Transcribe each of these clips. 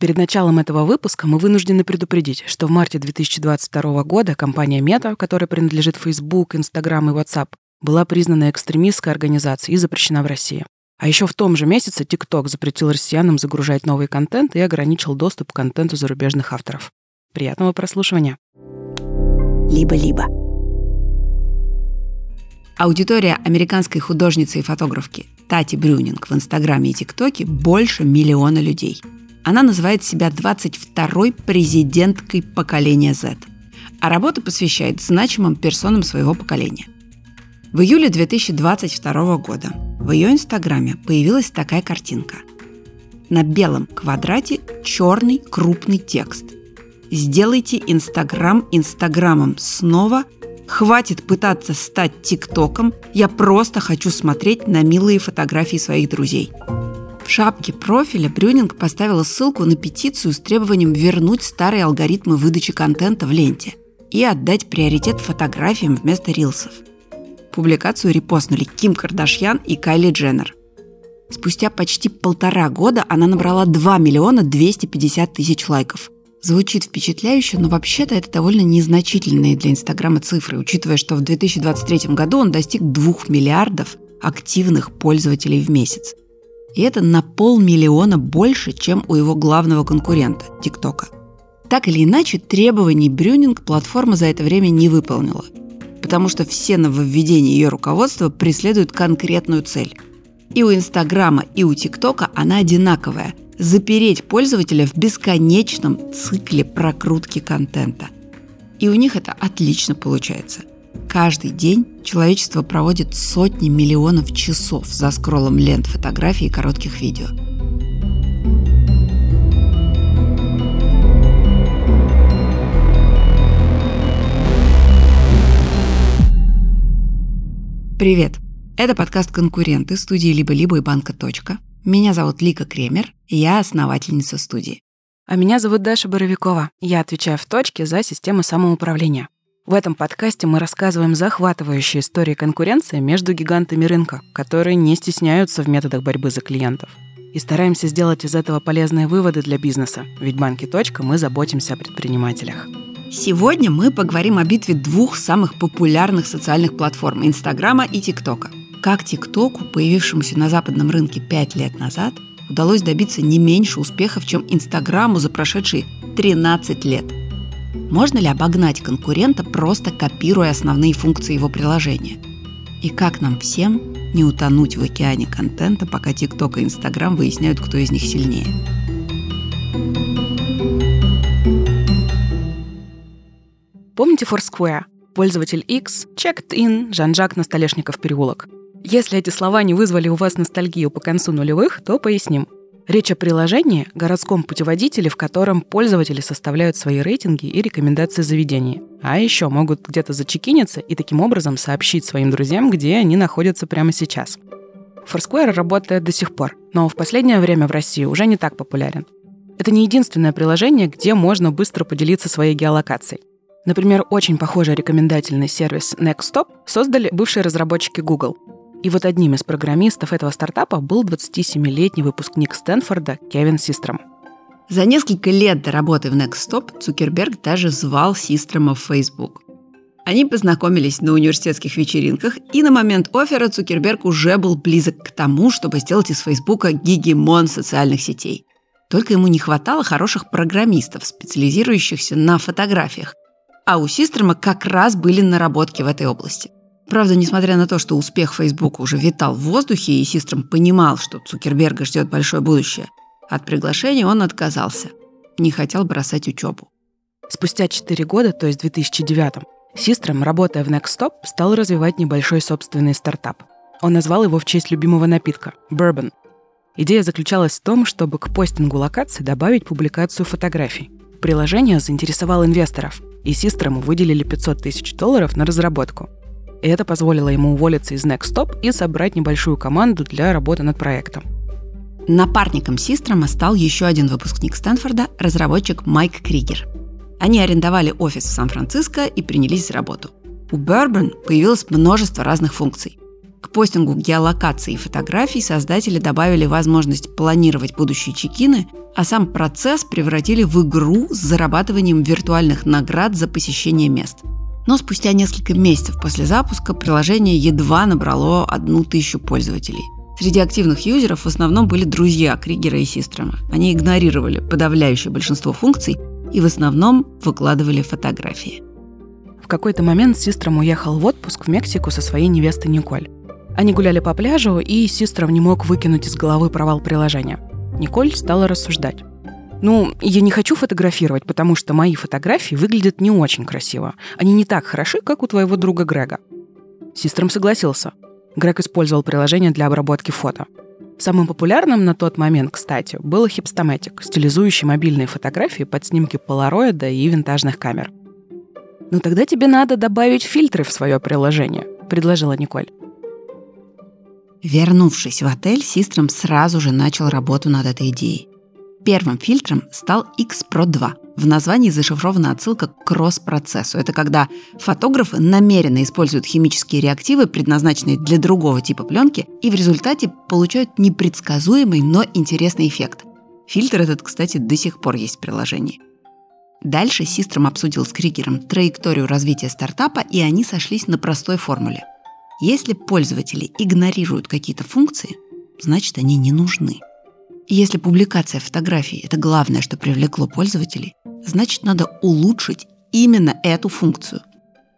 Перед началом этого выпуска мы вынуждены предупредить, что в марте 2022 года компания Meta, которая принадлежит Facebook, Instagram и WhatsApp, была признана экстремистской организацией и запрещена в России. А еще в том же месяце TikTok запретил россиянам загружать новый контент и ограничил доступ к контенту зарубежных авторов. Приятного прослушивания. Либо-либо. Аудитория американской художницы и фотографки Тати Брюнинг в Инстаграме и ТикТоке больше миллиона людей – она называет себя 22-й президенткой поколения Z, а работу посвящает значимым персонам своего поколения. В июле 2022 года в ее инстаграме появилась такая картинка. На белом квадрате черный крупный текст. Сделайте Инстаграм Инстаграмом снова Хватит пытаться стать ТикТоком, я просто хочу смотреть на милые фотографии своих друзей. В шапке профиля Брюнинг поставила ссылку на петицию с требованием вернуть старые алгоритмы выдачи контента в ленте и отдать приоритет фотографиям вместо рилсов. Публикацию репостнули Ким Кардашьян и Кайли Дженнер. Спустя почти полтора года она набрала 2 миллиона 250 тысяч лайков. Звучит впечатляюще, но вообще-то это довольно незначительные для Инстаграма цифры, учитывая, что в 2023 году он достиг 2 миллиардов активных пользователей в месяц – и это на полмиллиона больше, чем у его главного конкурента – ТикТока. Так или иначе, требований Брюнинг платформа за это время не выполнила, потому что все нововведения ее руководства преследуют конкретную цель. И у Инстаграма, и у ТикТока она одинаковая – запереть пользователя в бесконечном цикле прокрутки контента. И у них это отлично получается – Каждый день человечество проводит сотни миллионов часов за скроллом лент фотографий и коротких видео. Привет! Это подкаст «Конкуренты» студии «Либо-либо» и «Банка. Точка». Меня зовут Лика Кремер, и я основательница студии. А меня зовут Даша Боровикова. Я отвечаю в «Точке» за систему самоуправления. В этом подкасте мы рассказываем захватывающие истории конкуренции между гигантами рынка, которые не стесняются в методах борьбы за клиентов. И стараемся сделать из этого полезные выводы для бизнеса, ведь банки мы заботимся о предпринимателях. Сегодня мы поговорим о битве двух самых популярных социальных платформ – Инстаграма и ТикТока. Как ТикТоку, появившемуся на западном рынке пять лет назад, удалось добиться не меньше успехов, чем Инстаграму за прошедшие 13 лет – можно ли обогнать конкурента, просто копируя основные функции его приложения? И как нам всем не утонуть в океане контента, пока TikTok и Instagram выясняют, кто из них сильнее? Помните Foursquare? Пользователь X, checked in, Жан-Жак на Столешников переулок. Если эти слова не вызвали у вас ностальгию по концу нулевых, то поясним. Речь о приложении, городском путеводителе, в котором пользователи составляют свои рейтинги и рекомендации заведений. А еще могут где-то зачекиниться и таким образом сообщить своим друзьям, где они находятся прямо сейчас. Foursquare работает до сих пор, но в последнее время в России уже не так популярен. Это не единственное приложение, где можно быстро поделиться своей геолокацией. Например, очень похожий рекомендательный сервис NextStop создали бывшие разработчики Google. И вот одним из программистов этого стартапа был 27-летний выпускник Стэнфорда Кевин Систром. За несколько лет до работы в Nextstop Цукерберг даже звал Систрома в Facebook. Они познакомились на университетских вечеринках, и на момент оффера Цукерберг уже был близок к тому, чтобы сделать из Фейсбука гигемон социальных сетей. Только ему не хватало хороших программистов, специализирующихся на фотографиях. А у Систрома как раз были наработки в этой области. Правда, несмотря на то, что успех Facebook уже витал в воздухе, и Систром понимал, что Цукерберга ждет большое будущее, от приглашения он отказался. Не хотел бросать учебу. Спустя 4 года, то есть в 2009 Систром, работая в Nextstop, стал развивать небольшой собственный стартап. Он назвал его в честь любимого напитка – Bourbon. Идея заключалась в том, чтобы к постингу локации добавить публикацию фотографий. Приложение заинтересовало инвесторов, и Систрому выделили 500 тысяч долларов на разработку – и это позволило ему уволиться из Nextstop и собрать небольшую команду для работы над проектом. Напарником Систрома стал еще один выпускник Стэнфорда, разработчик Майк Кригер. Они арендовали офис в Сан-Франциско и принялись за работу. У Bourbon появилось множество разных функций. К постингу геолокации и фотографий создатели добавили возможность планировать будущие чекины, а сам процесс превратили в игру с зарабатыванием виртуальных наград за посещение мест. Но спустя несколько месяцев после запуска приложение едва набрало одну тысячу пользователей. Среди активных юзеров в основном были друзья Кригера и Систрома. Они игнорировали подавляющее большинство функций и в основном выкладывали фотографии. В какой-то момент Систром уехал в отпуск в Мексику со своей невестой Николь. Они гуляли по пляжу, и Систром не мог выкинуть из головы провал приложения. Николь стала рассуждать. Ну, я не хочу фотографировать, потому что мои фотографии выглядят не очень красиво. Они не так хороши, как у твоего друга Грега. Систром согласился. Грег использовал приложение для обработки фото. Самым популярным на тот момент, кстати, был Hipstamatic, стилизующий мобильные фотографии под снимки полароида и винтажных камер. «Ну тогда тебе надо добавить фильтры в свое приложение», — предложила Николь. Вернувшись в отель, Систром сразу же начал работу над этой идеей. Первым фильтром стал X-Pro 2. В названии зашифрована отсылка к кросс-процессу. Это когда фотографы намеренно используют химические реактивы, предназначенные для другого типа пленки, и в результате получают непредсказуемый, но интересный эффект. Фильтр этот, кстати, до сих пор есть в приложении. Дальше Систром обсудил с Кригером траекторию развития стартапа, и они сошлись на простой формуле – если пользователи игнорируют какие-то функции, значит они не нужны. Если публикация фотографий – это главное, что привлекло пользователей, значит надо улучшить именно эту функцию.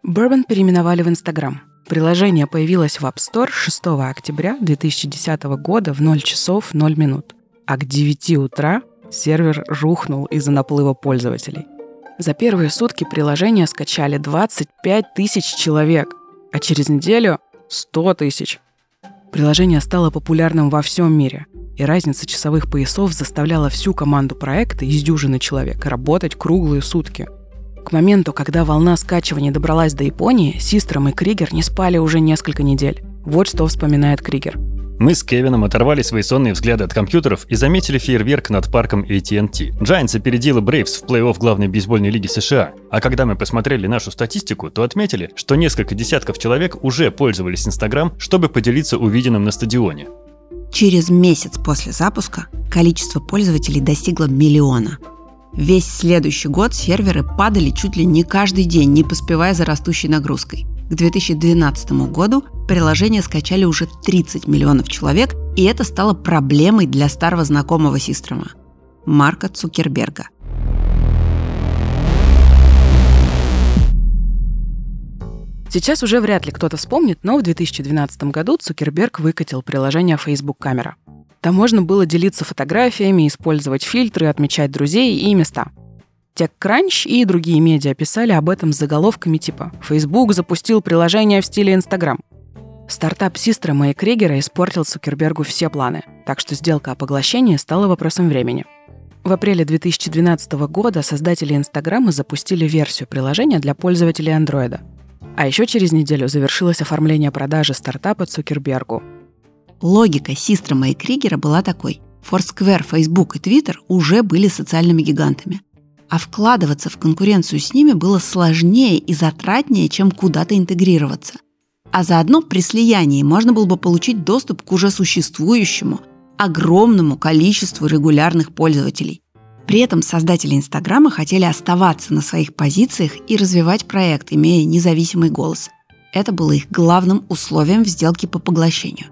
Bourbon переименовали в Instagram. Приложение появилось в App Store 6 октября 2010 года в 0 часов 0 минут. А к 9 утра сервер рухнул из-за наплыва пользователей. За первые сутки приложение скачали 25 тысяч человек, а через неделю 100 тысяч. Приложение стало популярным во всем мире, и разница часовых поясов заставляла всю команду проекта из дюжины человек работать круглые сутки. К моменту, когда волна скачивания добралась до Японии, Систром и Кригер не спали уже несколько недель. Вот что вспоминает Кригер – мы с Кевином оторвали свои сонные взгляды от компьютеров и заметили фейерверк над парком AT&T. Giants опередила Брейвс в плей-офф главной бейсбольной лиги США. А когда мы посмотрели нашу статистику, то отметили, что несколько десятков человек уже пользовались Инстаграм, чтобы поделиться увиденным на стадионе. Через месяц после запуска количество пользователей достигло миллиона. Весь следующий год серверы падали чуть ли не каждый день, не поспевая за растущей нагрузкой. К 2012 году приложение скачали уже 30 миллионов человек, и это стало проблемой для старого знакомого Систрома – Марка Цукерберга. Сейчас уже вряд ли кто-то вспомнит, но в 2012 году Цукерберг выкатил приложение Facebook Камера. Там можно было делиться фотографиями, использовать фильтры, отмечать друзей и места – TechCrunch и другие медиа писали об этом с заголовками типа «Facebook запустил приложение в стиле Instagram». Стартап Систра Мэй Кригера испортил Цукербергу все планы, так что сделка о поглощении стала вопросом времени. В апреле 2012 года создатели Инстаграма запустили версию приложения для пользователей Андроида. А еще через неделю завершилось оформление продажи стартапа Цукербергу. Логика Систрома и Кригера была такой. Foursquare, Facebook и Twitter уже были социальными гигантами – а вкладываться в конкуренцию с ними было сложнее и затратнее, чем куда-то интегрироваться. А заодно при слиянии можно было бы получить доступ к уже существующему огромному количеству регулярных пользователей. При этом создатели Инстаграма хотели оставаться на своих позициях и развивать проект, имея независимый голос. Это было их главным условием в сделке по поглощению.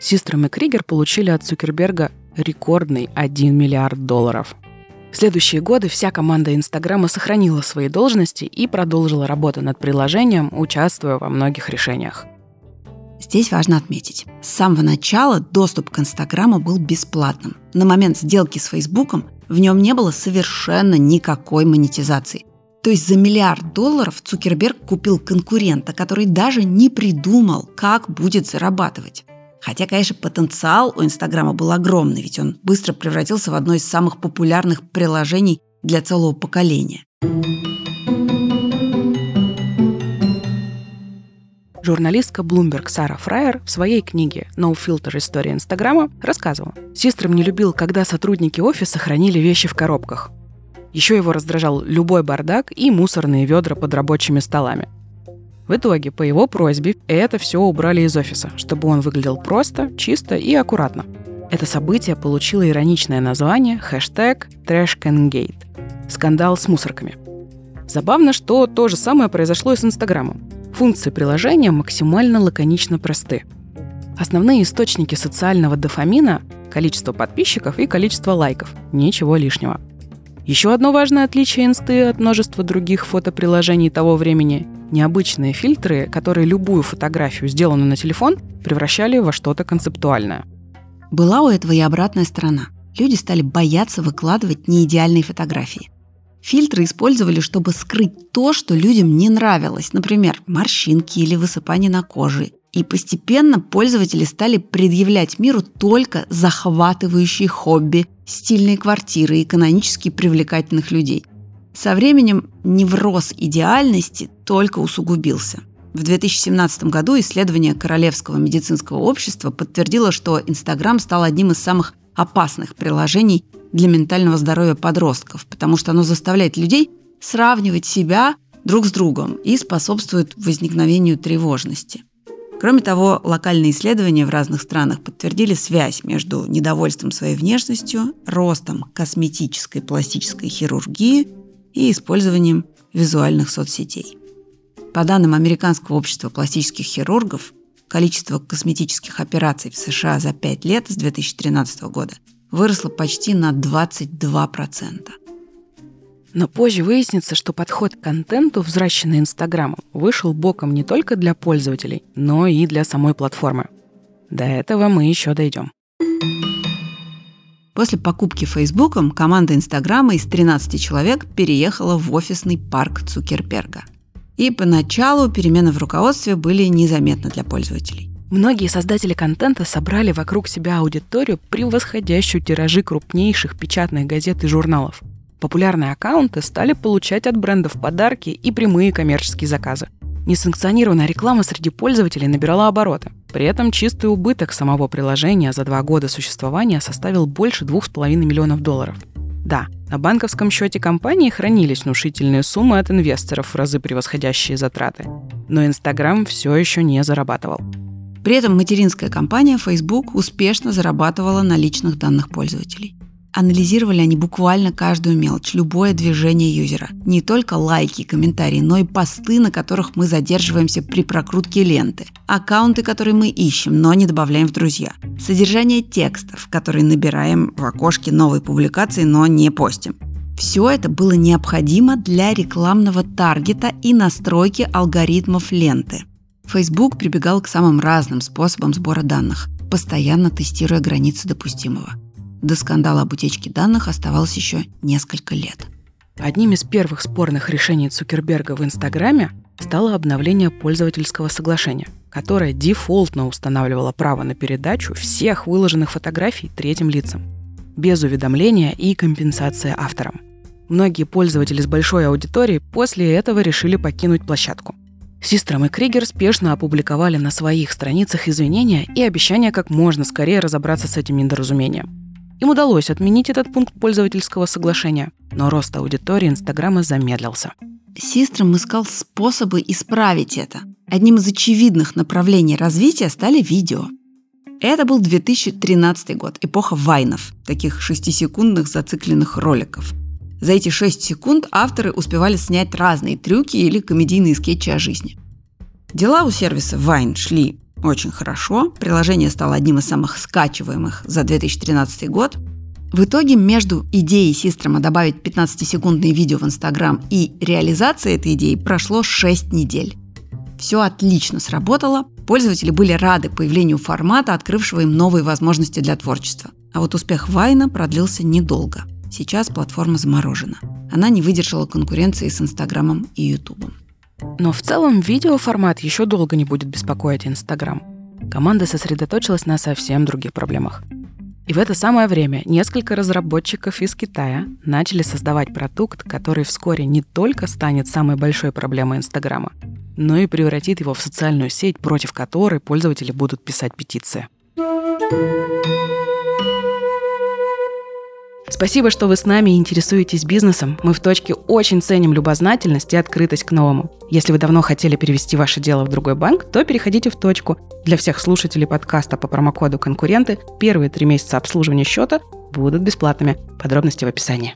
Систром и Кригер получили от Цукерберга рекордный 1 миллиард долларов – в следующие годы вся команда Инстаграма сохранила свои должности и продолжила работу над приложением, участвуя во многих решениях. Здесь важно отметить, с самого начала доступ к Инстаграму был бесплатным. На момент сделки с Фейсбуком в нем не было совершенно никакой монетизации. То есть за миллиард долларов Цукерберг купил конкурента, который даже не придумал, как будет зарабатывать. Хотя, конечно, потенциал у Инстаграма был огромный, ведь он быстро превратился в одно из самых популярных приложений для целого поколения. Журналистка Bloomberg Сара Фрайер в своей книге «No Filter. История Инстаграма» рассказывала. Систром не любил, когда сотрудники офиса хранили вещи в коробках. Еще его раздражал любой бардак и мусорные ведра под рабочими столами. В итоге, по его просьбе, это все убрали из офиса, чтобы он выглядел просто, чисто и аккуратно. Это событие получило ироничное название хэштег TrashCanGate – скандал с мусорками. Забавно, что то же самое произошло и с Инстаграмом. Функции приложения максимально лаконично просты. Основные источники социального дофамина – количество подписчиков и количество лайков. Ничего лишнего. Еще одно важное отличие инсты от множества других фотоприложений того времени – необычные фильтры, которые любую фотографию, сделанную на телефон, превращали во что-то концептуальное. Была у этого и обратная сторона. Люди стали бояться выкладывать неидеальные фотографии. Фильтры использовали, чтобы скрыть то, что людям не нравилось, например, морщинки или высыпание на коже. И постепенно пользователи стали предъявлять миру только захватывающие хобби, стильные квартиры и канонически привлекательных людей. Со временем невроз идеальности только усугубился – в 2017 году исследование Королевского медицинского общества подтвердило, что Инстаграм стал одним из самых опасных приложений для ментального здоровья подростков, потому что оно заставляет людей сравнивать себя друг с другом и способствует возникновению тревожности. Кроме того, локальные исследования в разных странах подтвердили связь между недовольством своей внешностью, ростом косметической пластической хирургии и использованием визуальных соцсетей. По данным Американского общества пластических хирургов, количество косметических операций в США за 5 лет с 2013 года выросло почти на 22%. Но позже выяснится, что подход к контенту, взращенный Инстаграмом, вышел боком не только для пользователей, но и для самой платформы. До этого мы еще дойдем. После покупки Фейсбуком команда Инстаграма из 13 человек переехала в офисный парк Цукерберга. И поначалу перемены в руководстве были незаметны для пользователей. Многие создатели контента собрали вокруг себя аудиторию, превосходящую тиражи крупнейших печатных газет и журналов. Популярные аккаунты стали получать от брендов подарки и прямые коммерческие заказы. Несанкционированная реклама среди пользователей набирала обороты. При этом чистый убыток самого приложения за два года существования составил больше 2,5 миллионов долларов – да, на банковском счете компании хранились внушительные суммы от инвесторов, в разы превосходящие затраты. Но Инстаграм все еще не зарабатывал. При этом материнская компания Facebook успешно зарабатывала на личных данных пользователей. Анализировали они буквально каждую мелочь, любое движение юзера. Не только лайки, комментарии, но и посты, на которых мы задерживаемся при прокрутке ленты. Аккаунты, которые мы ищем, но не добавляем в друзья. Содержание текстов, которые набираем в окошке новой публикации, но не постим. Все это было необходимо для рекламного таргета и настройки алгоритмов ленты. Facebook прибегал к самым разным способам сбора данных, постоянно тестируя границы допустимого. До скандала об утечке данных оставалось еще несколько лет. Одним из первых спорных решений Цукерберга в Инстаграме стало обновление пользовательского соглашения, которое дефолтно устанавливало право на передачу всех выложенных фотографий третьим лицам, без уведомления и компенсации авторам. Многие пользователи с большой аудиторией после этого решили покинуть площадку. Систром и Кригер спешно опубликовали на своих страницах извинения и обещания как можно скорее разобраться с этим недоразумением. Им удалось отменить этот пункт пользовательского соглашения, но рост аудитории Инстаграма замедлился. Систром искал способы исправить это. Одним из очевидных направлений развития стали видео. Это был 2013 год, эпоха вайнов, таких шестисекундных зацикленных роликов. За эти 6 секунд авторы успевали снять разные трюки или комедийные скетчи о жизни. Дела у сервиса Vine шли очень хорошо. Приложение стало одним из самых скачиваемых за 2013 год. В итоге между идеей Систрома добавить 15-секундные видео в Инстаграм и реализацией этой идеи прошло 6 недель. Все отлично сработало, пользователи были рады появлению формата, открывшего им новые возможности для творчества. А вот успех Вайна продлился недолго. Сейчас платформа заморожена. Она не выдержала конкуренции с Инстаграмом и Ютубом. Но в целом видеоформат еще долго не будет беспокоить Инстаграм. Команда сосредоточилась на совсем других проблемах. И в это самое время несколько разработчиков из Китая начали создавать продукт, который вскоре не только станет самой большой проблемой Инстаграма, но и превратит его в социальную сеть, против которой пользователи будут писать петиции. Спасибо, что вы с нами и интересуетесь бизнесом. Мы в точке очень ценим любознательность и открытость к новому. Если вы давно хотели перевести ваше дело в другой банк, то переходите в точку. Для всех слушателей подкаста по промокоду «Конкуренты» первые три месяца обслуживания счета будут бесплатными. Подробности в описании.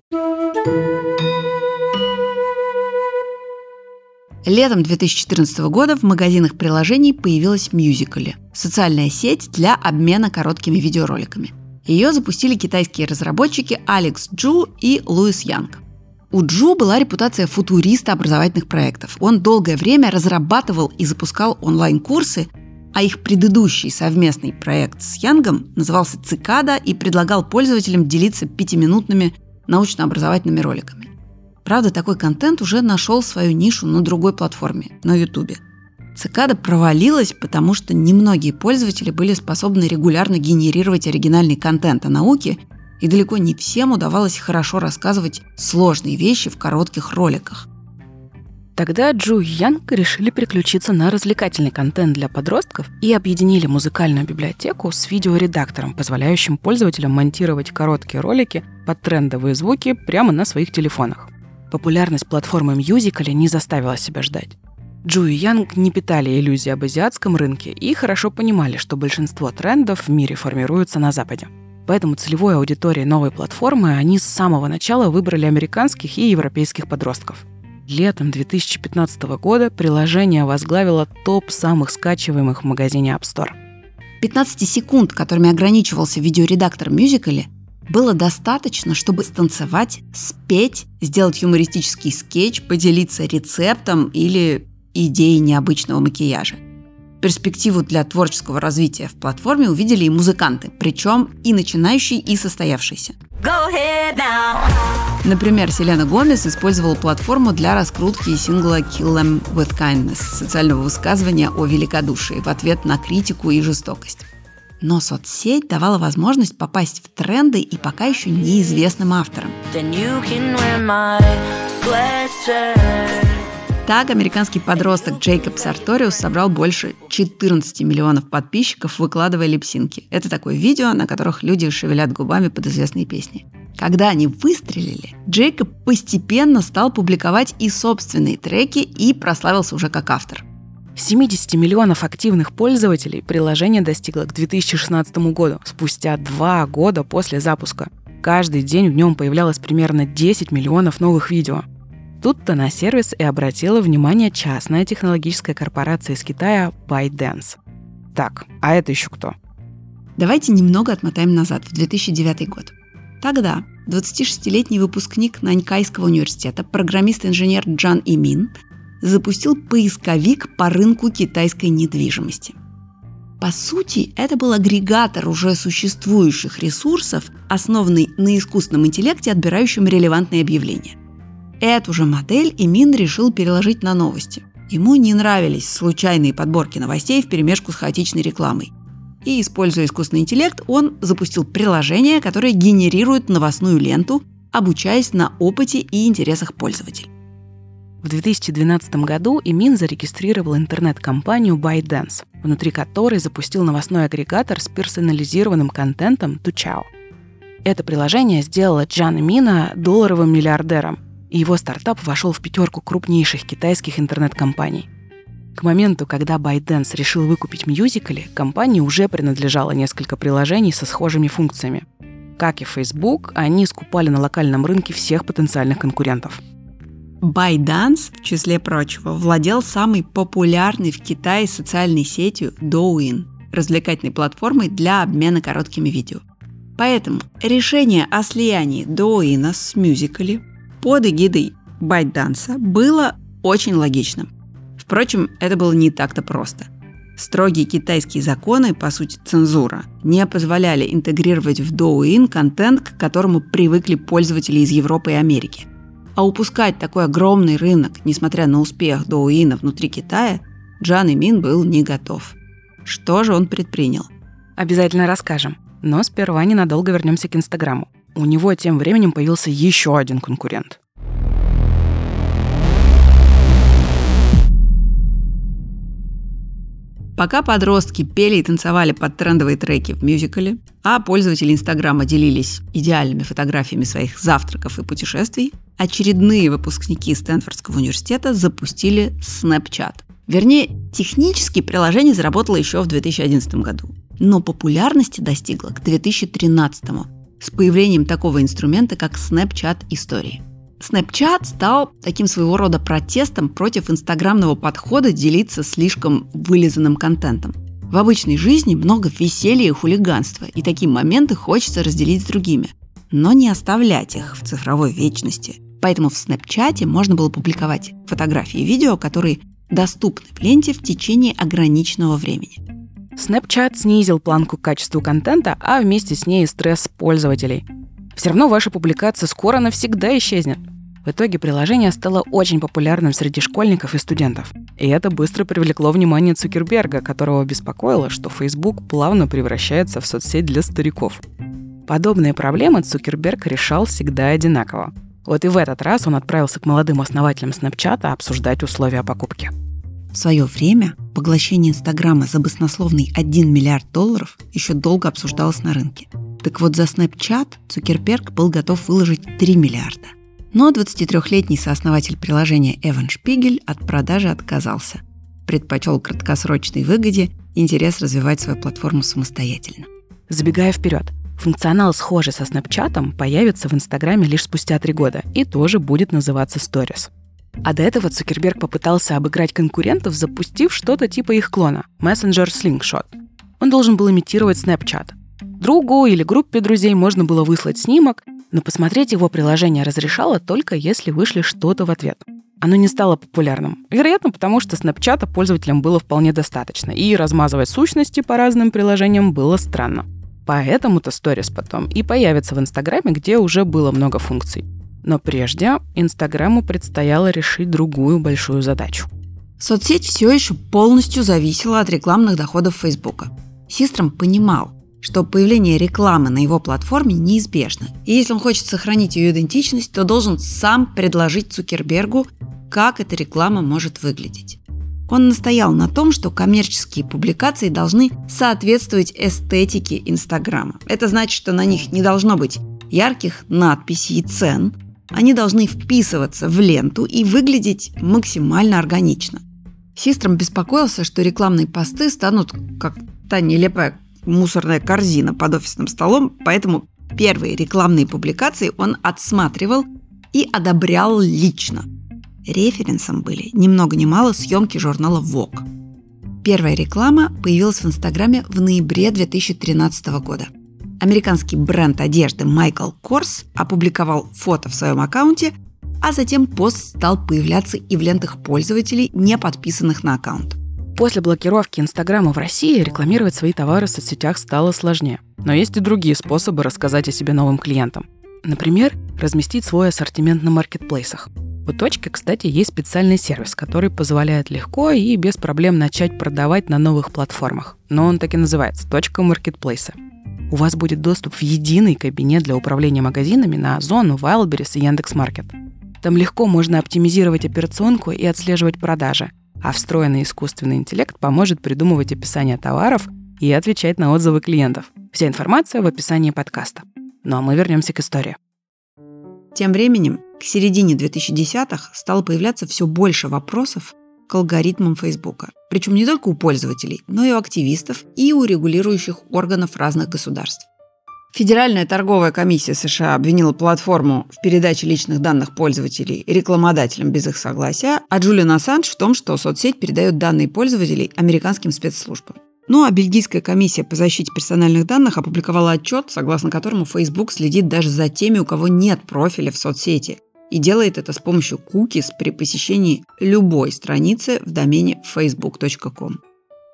Летом 2014 года в магазинах приложений появилась Musical.ly – социальная сеть для обмена короткими видеороликами – ее запустили китайские разработчики Алекс Джу и Луис Янг. У Джу была репутация футуриста образовательных проектов. Он долгое время разрабатывал и запускал онлайн-курсы, а их предыдущий совместный проект с Янгом назывался «Цикада» и предлагал пользователям делиться пятиминутными научно-образовательными роликами. Правда, такой контент уже нашел свою нишу на другой платформе, на YouTube. Цикада провалилась, потому что немногие пользователи были способны регулярно генерировать оригинальный контент о науке, и далеко не всем удавалось хорошо рассказывать сложные вещи в коротких роликах. Тогда Джу и Янг решили переключиться на развлекательный контент для подростков и объединили музыкальную библиотеку с видеоредактором, позволяющим пользователям монтировать короткие ролики под трендовые звуки прямо на своих телефонах. Популярность платформы Musical.ly не заставила себя ждать. Джу и Янг не питали иллюзий об азиатском рынке и хорошо понимали, что большинство трендов в мире формируются на Западе. Поэтому целевой аудиторией новой платформы они с самого начала выбрали американских и европейских подростков. Летом 2015 года приложение возглавило топ самых скачиваемых в магазине App Store. 15 секунд, которыми ограничивался видеоредактор мюзикали, было достаточно, чтобы станцевать, спеть, сделать юмористический скетч, поделиться рецептом или идеи необычного макияжа. Перспективу для творческого развития в платформе увидели и музыканты, причем и начинающие, и состоявшиеся. Например, Селена Гомес использовала платформу для раскрутки сингла «Kill Them With Kindness» социального высказывания о великодушии в ответ на критику и жестокость. Но соцсеть давала возможность попасть в тренды и пока еще неизвестным авторам. Так, американский подросток Джейкоб Сарториус собрал больше 14 миллионов подписчиков, выкладывая липсинки. Это такое видео, на которых люди шевелят губами под известные песни. Когда они выстрелили, Джейкоб постепенно стал публиковать и собственные треки и прославился уже как автор. 70 миллионов активных пользователей приложение достигло к 2016 году, спустя два года после запуска. Каждый день в нем появлялось примерно 10 миллионов новых видео – Тут-то на сервис и обратила внимание частная технологическая корпорация из Китая ByteDance. Так, а это еще кто? Давайте немного отмотаем назад, в 2009 год. Тогда 26-летний выпускник Нанькайского университета, программист-инженер Джан Имин, запустил поисковик по рынку китайской недвижимости. По сути, это был агрегатор уже существующих ресурсов, основанный на искусственном интеллекте, отбирающем релевантные объявления – Эту же модель Имин решил переложить на новости. Ему не нравились случайные подборки новостей в перемешку с хаотичной рекламой. И, используя искусственный интеллект, он запустил приложение, которое генерирует новостную ленту, обучаясь на опыте и интересах пользователей. В 2012 году Имин зарегистрировал интернет-компанию ByteDance, внутри которой запустил новостной агрегатор с персонализированным контентом Tuchao. Это приложение сделало Джана Мина долларовым миллиардером, и его стартап вошел в пятерку крупнейших китайских интернет-компаний. К моменту, когда ByteDance решил выкупить Musical.ly, компании уже принадлежало несколько приложений со схожими функциями. Как и Facebook, они скупали на локальном рынке всех потенциальных конкурентов. ByteDance, в числе прочего, владел самой популярной в Китае социальной сетью Douyin, развлекательной платформой для обмена короткими видео. Поэтому решение о слиянии Douyin с Musical.ly под эгидой ByteDance было очень логичным. Впрочем, это было не так-то просто. Строгие китайские законы, по сути цензура, не позволили интегрировать в Douyin контент, к которому привыкли пользователи из Европы и Америки. А упускать такой огромный рынок, несмотря на успех Douyin внутри Китая, Джан Имин был не готов. Что же он предпринял? Обязательно расскажем. Но сперва ненадолго вернемся к Инстаграму у него тем временем появился еще один конкурент. Пока подростки пели и танцевали под трендовые треки в мюзикле, а пользователи Инстаграма делились идеальными фотографиями своих завтраков и путешествий, очередные выпускники Стэнфордского университета запустили Snapchat. Вернее, технически приложение заработало еще в 2011 году, но популярности достигло к 2013 с появлением такого инструмента, как Snapchat истории. Snapchat стал таким своего рода протестом против инстаграмного подхода делиться слишком вылизанным контентом. В обычной жизни много веселья и хулиганства, и такие моменты хочется разделить с другими, но не оставлять их в цифровой вечности. Поэтому в Snapchat можно было публиковать фотографии и видео, которые доступны в ленте в течение ограниченного времени. Snapchat снизил планку качества контента, а вместе с ней и стресс пользователей – все равно ваша публикация скоро навсегда исчезнет. В итоге приложение стало очень популярным среди школьников и студентов. И это быстро привлекло внимание Цукерберга, которого беспокоило, что Facebook плавно превращается в соцсеть для стариков. Подобные проблемы Цукерберг решал всегда одинаково. Вот и в этот раз он отправился к молодым основателям Snapchat обсуждать условия покупки. В свое время поглощение Инстаграма за баснословный 1 миллиард долларов еще долго обсуждалось на рынке – так вот, за Snapchat Цукерберг был готов выложить 3 миллиарда. Но 23-летний сооснователь приложения Эван Шпигель от продажи отказался. Предпочел краткосрочной выгоде интерес развивать свою платформу самостоятельно. Забегая вперед, функционал, схожий со Snapchat, появится в Инстаграме лишь спустя три года и тоже будет называться Stories. А до этого Цукерберг попытался обыграть конкурентов, запустив что-то типа их клона – Messenger Slingshot. Он должен был имитировать Snapchat, Другу или группе друзей можно было выслать снимок, но посмотреть его приложение разрешало только если вышли что-то в ответ. Оно не стало популярным. Вероятно, потому что Snapchat пользователям было вполне достаточно, и размазывать сущности по разным приложениям было странно. Поэтому-то Stories потом и появится в Инстаграме, где уже было много функций. Но прежде Инстаграму предстояло решить другую большую задачу. Соцсеть все еще полностью зависела от рекламных доходов Фейсбука. Систром понимал, что появление рекламы на его платформе неизбежно. И если он хочет сохранить ее идентичность, то должен сам предложить Цукербергу, как эта реклама может выглядеть. Он настоял на том, что коммерческие публикации должны соответствовать эстетике Инстаграма. Это значит, что на них не должно быть ярких надписей и цен. Они должны вписываться в ленту и выглядеть максимально органично. Систром беспокоился, что рекламные посты станут как та нелепая мусорная корзина под офисным столом, поэтому первые рекламные публикации он отсматривал и одобрял лично. Референсом были ни много ни мало съемки журнала Vogue. Первая реклама появилась в Инстаграме в ноябре 2013 года. Американский бренд одежды Michael Kors опубликовал фото в своем аккаунте, а затем пост стал появляться и в лентах пользователей, не подписанных на аккаунт. После блокировки Инстаграма в России рекламировать свои товары в соцсетях стало сложнее. Но есть и другие способы рассказать о себе новым клиентам. Например, разместить свой ассортимент на маркетплейсах. У точки, кстати, есть специальный сервис, который позволяет легко и без проблем начать продавать на новых платформах. Но он так и называется – точка маркетплейса. У вас будет доступ в единый кабинет для управления магазинами на Озон, Wildberries и Яндекс.Маркет. Там легко можно оптимизировать операционку и отслеживать продажи – а встроенный искусственный интеллект поможет придумывать описание товаров и отвечать на отзывы клиентов. Вся информация в описании подкаста. Ну а мы вернемся к истории. Тем временем, к середине 2010-х стало появляться все больше вопросов к алгоритмам Фейсбука. Причем не только у пользователей, но и у активистов и у регулирующих органов разных государств. Федеральная торговая комиссия США обвинила платформу в передаче личных данных пользователей рекламодателям без их согласия, а Джулиан Ассанж в том, что соцсеть передает данные пользователей американским спецслужбам. Ну а бельгийская комиссия по защите персональных данных опубликовала отчет, согласно которому Facebook следит даже за теми, у кого нет профиля в соцсети, и делает это с помощью cookies при посещении любой страницы в домене facebook.com.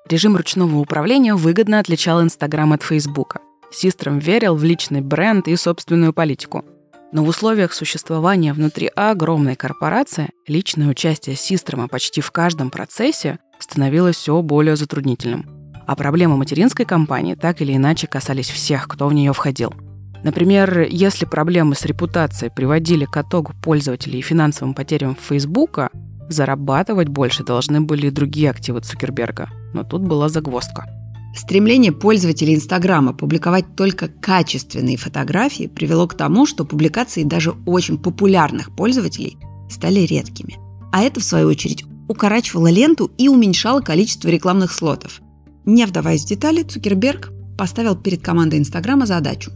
Режим ручного управления выгодно отличал Инстаграм от Фейсбука – Систром верил в личный бренд и собственную политику. Но в условиях существования внутри огромной корпорации личное участие Систрома почти в каждом процессе становилось все более затруднительным. А проблемы материнской компании так или иначе касались всех, кто в нее входил. Например, если проблемы с репутацией приводили к оттоку пользователей и финансовым потерям Фейсбука, зарабатывать больше должны были и другие активы Цукерберга. Но тут была загвоздка. Стремление пользователей Инстаграма публиковать только качественные фотографии привело к тому, что публикации даже очень популярных пользователей стали редкими. А это, в свою очередь, укорачивало ленту и уменьшало количество рекламных слотов. Не вдаваясь в детали, Цукерберг поставил перед командой Инстаграма задачу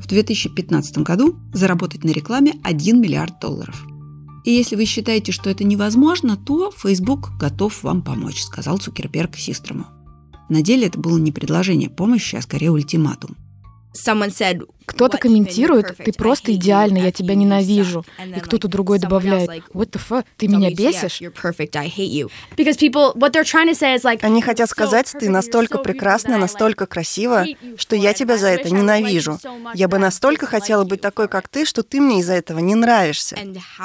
в 2015 году заработать на рекламе 1 миллиард долларов. И если вы считаете, что это невозможно, то Facebook готов вам помочь, сказал Цукерберг Систрому. На деле это было не предложение помощи, а скорее ультиматум. Кто-то комментирует, ты просто идеальный, я тебя ненавижу. И кто-то другой добавляет, what the fuck, ты меня бесишь. Они хотят сказать, ты настолько прекрасна, настолько красива, что я тебя за это ненавижу. Я бы настолько хотела быть такой, как ты, что ты мне из-за этого не нравишься.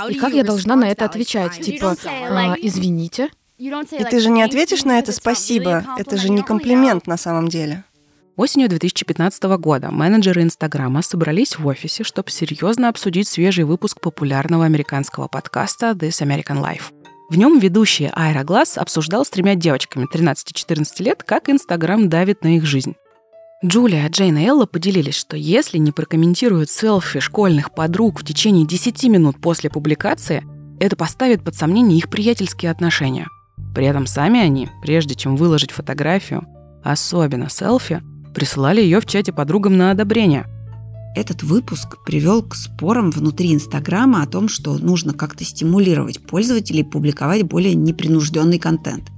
И как я должна на это отвечать? Типа, а, извините? И ты же не ответишь на это спасибо. Это же не комплимент на самом деле. Осенью 2015 года менеджеры Инстаграма собрались в офисе, чтобы серьезно обсудить свежий выпуск популярного американского подкаста This American Life. В нем ведущий Айра Глаз обсуждал с тремя девочками 13-14 лет, как Инстаграм давит на их жизнь. Джулия, Джейн и Элла поделились, что если не прокомментируют селфи школьных подруг в течение 10 минут после публикации, это поставит под сомнение их приятельские отношения. При этом сами они, прежде чем выложить фотографию, особенно селфи, присылали ее в чате подругам на одобрение. Этот выпуск привел к спорам внутри Инстаграма о том, что нужно как-то стимулировать пользователей публиковать более непринужденный контент.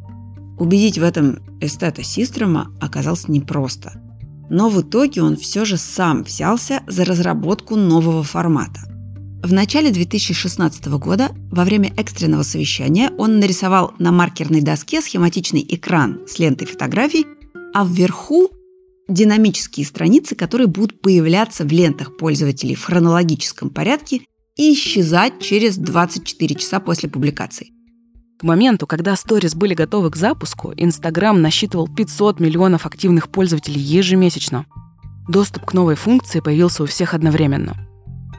Убедить в этом эстета Систрома оказалось непросто. Но в итоге он все же сам взялся за разработку нового формата – в начале 2016 года во время экстренного совещания он нарисовал на маркерной доске схематичный экран с лентой фотографий, а вверху динамические страницы, которые будут появляться в лентах пользователей в хронологическом порядке и исчезать через 24 часа после публикации. К моменту, когда сторис были готовы к запуску, Инстаграм насчитывал 500 миллионов активных пользователей ежемесячно. Доступ к новой функции появился у всех одновременно –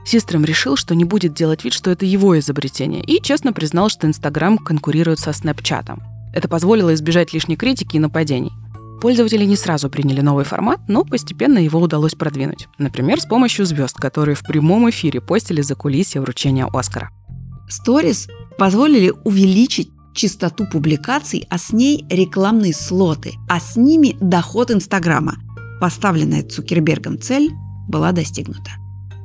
Систром решил, что не будет делать вид, что это его изобретение, и честно признал, что Инстаграм конкурирует со Снэпчатом. Это позволило избежать лишней критики и нападений. Пользователи не сразу приняли новый формат, но постепенно его удалось продвинуть. Например, с помощью звезд, которые в прямом эфире постили за кулисье вручения Оскара. Stories позволили увеличить частоту публикаций, а с ней рекламные слоты, а с ними доход Инстаграма. Поставленная Цукербергом цель была достигнута.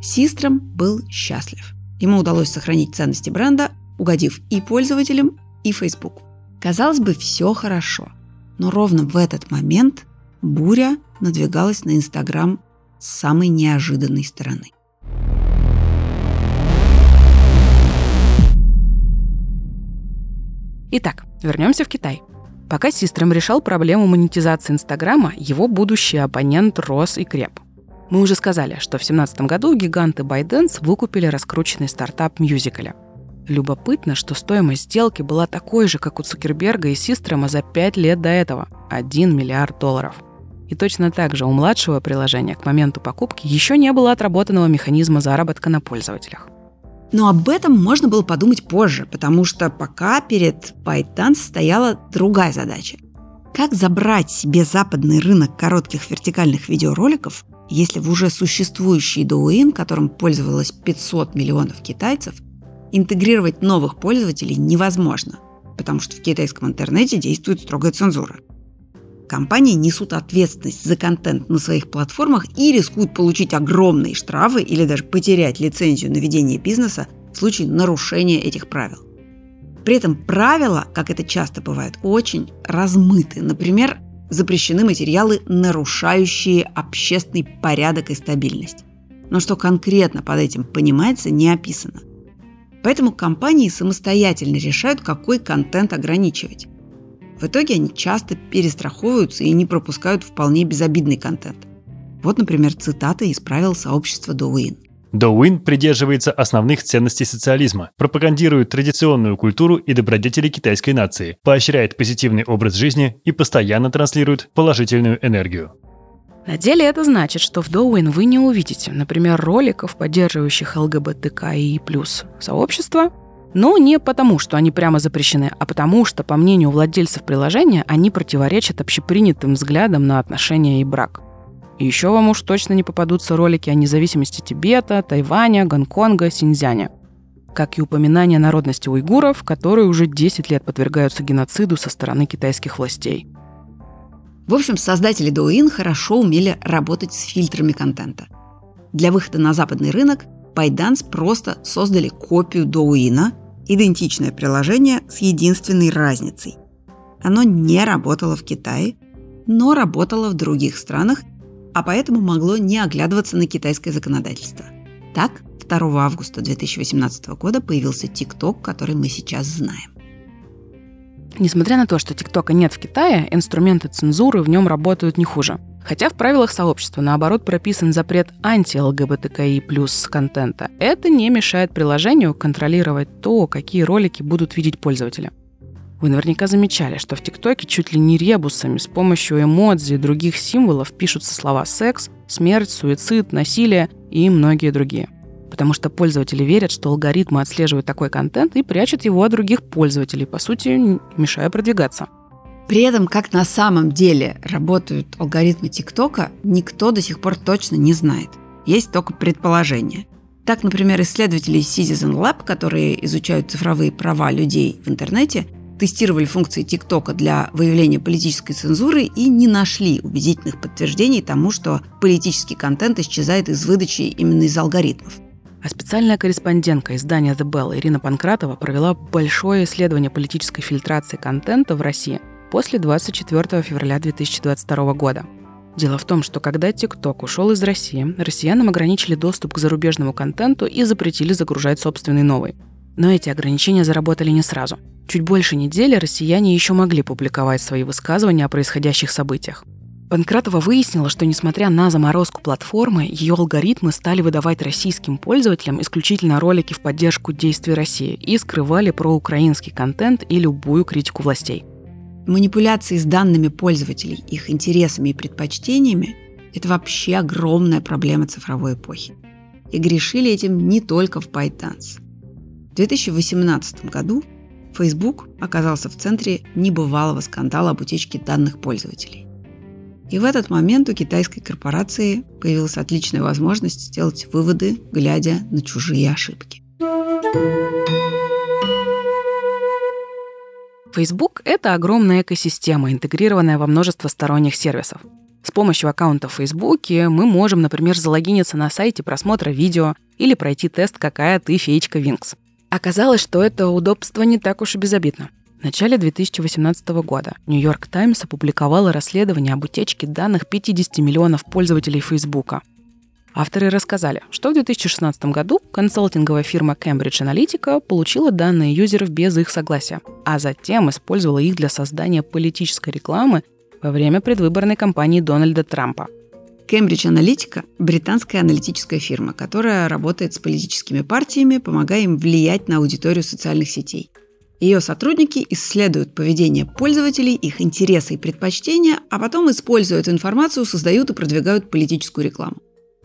Систром был счастлив. Ему удалось сохранить ценности бренда, угодив и пользователям, и Facebook. Казалось бы, все хорошо. Но ровно в этот момент буря надвигалась на Инстаграм с самой неожиданной стороны. Итак, вернемся в Китай. Пока Систром решал проблему монетизации Инстаграма, его будущий оппонент рос и креп. Мы уже сказали, что в 2017 году гиганты ByteDance выкупили раскрученный стартап Musical.ly. Любопытно, что стоимость сделки была такой же, как у Цукерберга и Систрома за 5 лет до этого – 1 миллиард долларов. И точно так же у младшего приложения к моменту покупки еще не было отработанного механизма заработка на пользователях. Но об этом можно было подумать позже, потому что пока перед ByteDance стояла другая задача. Как забрать себе западный рынок коротких вертикальных видеороликов если в уже существующий Douyin, которым пользовалось 500 миллионов китайцев, интегрировать новых пользователей невозможно, потому что в китайском интернете действует строгая цензура. Компании несут ответственность за контент на своих платформах и рискуют получить огромные штрафы или даже потерять лицензию на ведение бизнеса в случае нарушения этих правил. При этом правила, как это часто бывает, очень размыты. Например, запрещены материалы, нарушающие общественный порядок и стабильность. Но что конкретно под этим понимается, не описано. Поэтому компании самостоятельно решают, какой контент ограничивать. В итоге они часто перестраховываются и не пропускают вполне безобидный контент. Вот, например, цитата из правил сообщества Douyin. Доуин придерживается основных ценностей социализма, пропагандирует традиционную культуру и добродетели китайской нации, поощряет позитивный образ жизни и постоянно транслирует положительную энергию. На деле это значит, что в Доуин вы не увидите, например, роликов, поддерживающих ЛГБТК и плюс сообщество, Но не потому, что они прямо запрещены, а потому, что, по мнению владельцев приложения, они противоречат общепринятым взглядам на отношения и брак. И еще вам уж точно не попадутся ролики о независимости Тибета, Тайваня, Гонконга, Синьцзяня. Как и упоминание народности уйгуров, которые уже 10 лет подвергаются геноциду со стороны китайских властей. В общем, создатели Douyin хорошо умели работать с фильтрами контента. Для выхода на западный рынок ByteDance просто создали копию Douyin, идентичное приложение с единственной разницей. Оно не работало в Китае, но работало в других странах, а поэтому могло не оглядываться на китайское законодательство. Так, 2 августа 2018 года появился TikTok, который мы сейчас знаем. Несмотря на то, что ТикТока нет в Китае, инструменты цензуры в нем работают не хуже. Хотя в правилах сообщества, наоборот, прописан запрет анти-ЛГБТКИ плюс контента. Это не мешает приложению контролировать то, какие ролики будут видеть пользователи. Вы наверняка замечали, что в ТикТоке чуть ли не ребусами с помощью эмодзи и других символов пишутся слова «секс», «смерть», «суицид», «насилие» и многие другие – потому что пользователи верят, что алгоритмы отслеживают такой контент и прячут его от других пользователей, по сути, мешая продвигаться. При этом, как на самом деле работают алгоритмы ТикТока, никто до сих пор точно не знает. Есть только предположения. Так, например, исследователи Citizen Lab, которые изучают цифровые права людей в интернете, тестировали функции ТикТока для выявления политической цензуры и не нашли убедительных подтверждений тому, что политический контент исчезает из выдачи именно из алгоритмов. А специальная корреспондентка издания The Bell Ирина Панкратова провела большое исследование политической фильтрации контента в России после 24 февраля 2022 года. Дело в том, что когда TikTok ушел из России, россиянам ограничили доступ к зарубежному контенту и запретили загружать собственный новый. Но эти ограничения заработали не сразу. Чуть больше недели россияне еще могли публиковать свои высказывания о происходящих событиях. Панкратова выяснила, что несмотря на заморозку платформы, ее алгоритмы стали выдавать российским пользователям исключительно ролики в поддержку действий России и скрывали проукраинский контент и любую критику властей. Манипуляции с данными пользователей, их интересами и предпочтениями – это вообще огромная проблема цифровой эпохи. И грешили этим не только в ByteDance. В 2018 году Facebook оказался в центре небывалого скандала об утечке данных пользователей. И в этот момент у китайской корпорации появилась отличная возможность сделать выводы, глядя на чужие ошибки. Facebook — это огромная экосистема, интегрированная во множество сторонних сервисов. С помощью аккаунта в Facebook мы можем, например, залогиниться на сайте просмотра видео или пройти тест «Какая ты феечка Винкс». Оказалось, что это удобство не так уж и безобидно. В начале 2018 года Нью-Йорк Таймс опубликовала расследование об утечке данных 50 миллионов пользователей Фейсбука. Авторы рассказали, что в 2016 году консалтинговая фирма Cambridge Analytica получила данные юзеров без их согласия, а затем использовала их для создания политической рекламы во время предвыборной кампании Дональда Трампа. Cambridge Analytica – британская аналитическая фирма, которая работает с политическими партиями, помогая им влиять на аудиторию социальных сетей – ее сотрудники исследуют поведение пользователей, их интересы и предпочтения, а потом, используя эту информацию, создают и продвигают политическую рекламу.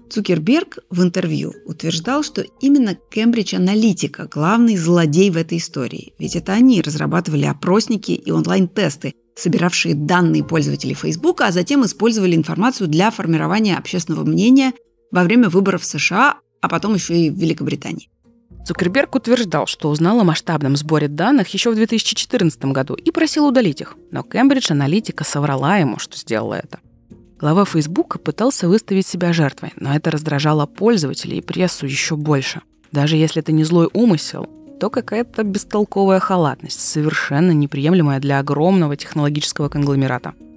Цукерберг в интервью утверждал, что именно Кембридж Аналитика – главный злодей в этой истории, ведь это они разрабатывали опросники и онлайн-тесты, собиравшие данные пользователей Facebook, а затем использовали информацию для формирования общественного мнения во время выборов в США, а потом еще и в Великобритании. Цукерберг утверждал, что узнал о масштабном сборе данных еще в 2014 году и просил удалить их, но Кембридж Аналитика соврала ему, что сделала это. Глава Фейсбука пытался выставить себя жертвой, но это раздражало пользователей и прессу еще больше. Даже если это не злой умысел, то какая-то бестолковая халатность, совершенно неприемлемая для огромного технологического конгломерата –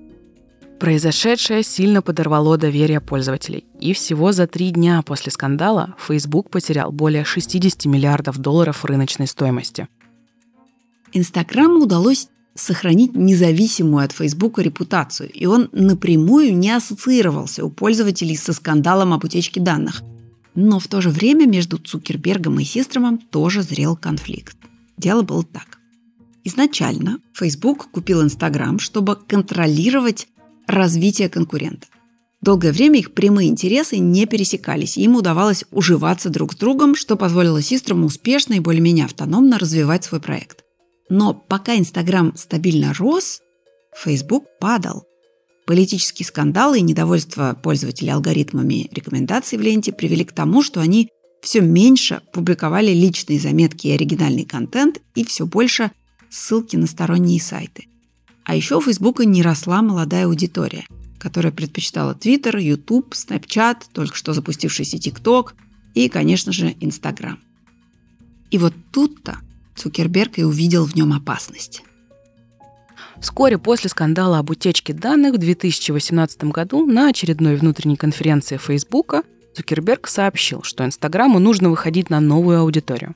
Произошедшее сильно подорвало доверие пользователей. И всего за три дня после скандала Facebook потерял более 60 миллиардов долларов рыночной стоимости. Инстаграму удалось сохранить независимую от Фейсбука репутацию, и он напрямую не ассоциировался у пользователей со скандалом об утечке данных. Но в то же время между Цукербергом и Систромом тоже зрел конфликт. Дело было так. Изначально Facebook купил Инстаграм, чтобы контролировать развития конкурента. Долгое время их прямые интересы не пересекались, и им удавалось уживаться друг с другом, что позволило сестрам успешно и более-менее автономно развивать свой проект. Но пока Инстаграм стабильно рос, Facebook падал. Политические скандалы и недовольство пользователей алгоритмами рекомендаций в ленте привели к тому, что они все меньше публиковали личные заметки и оригинальный контент, и все больше ссылки на сторонние сайты. А еще у Фейсбука не росла молодая аудитория, которая предпочитала Твиттер, Ютуб, Снапчат, только что запустившийся ТикТок и, конечно же, Инстаграм. И вот тут-то Цукерберг и увидел в нем опасность. Вскоре после скандала об утечке данных в 2018 году на очередной внутренней конференции Фейсбука Цукерберг сообщил, что Инстаграму нужно выходить на новую аудиторию.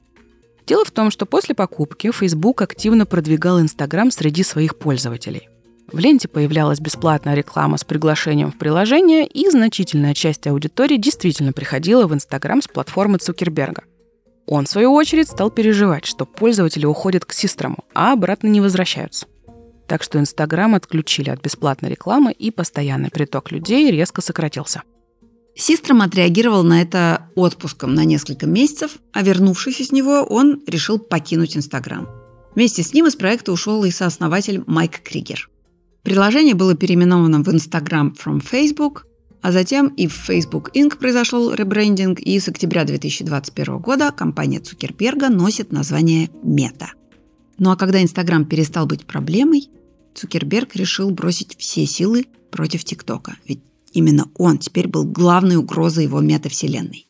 Дело в том, что после покупки Facebook активно продвигал Инстаграм среди своих пользователей. В ленте появлялась бесплатная реклама с приглашением в приложение, и значительная часть аудитории действительно приходила в Инстаграм с платформы Цукерберга. Он, в свою очередь, стал переживать, что пользователи уходят к систрому, а обратно не возвращаются. Так что Инстаграм отключили от бесплатной рекламы, и постоянный приток людей резко сократился – Систром отреагировал на это отпуском на несколько месяцев, а вернувшись из него, он решил покинуть Инстаграм. Вместе с ним из проекта ушел и сооснователь Майк Кригер. Приложение было переименовано в Instagram from Facebook, а затем и в Facebook Inc. произошел ребрендинг, и с октября 2021 года компания Цукерберга носит название Meta. Ну а когда Инстаграм перестал быть проблемой, Цукерберг решил бросить все силы против ТикТока, ведь Именно он теперь был главной угрозой его метавселенной.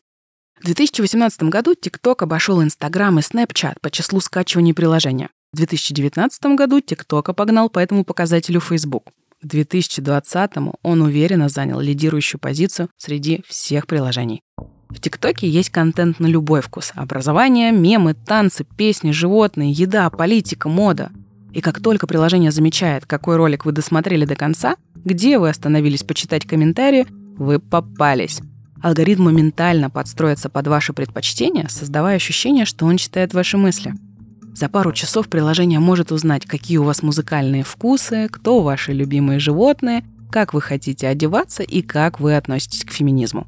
В 2018 году TikTok обошел Instagram и Snapchat по числу скачиваний приложения. В 2019 году TikTok обогнал по этому показателю Facebook. В 2020 он уверенно занял лидирующую позицию среди всех приложений. В ТикТоке есть контент на любой вкус. Образование, мемы, танцы, песни, животные, еда, политика, мода. И как только приложение замечает, какой ролик вы досмотрели до конца, где вы остановились почитать комментарии, вы попались. Алгоритм моментально подстроится под ваши предпочтения, создавая ощущение, что он читает ваши мысли. За пару часов приложение может узнать, какие у вас музыкальные вкусы, кто ваши любимые животные, как вы хотите одеваться и как вы относитесь к феминизму.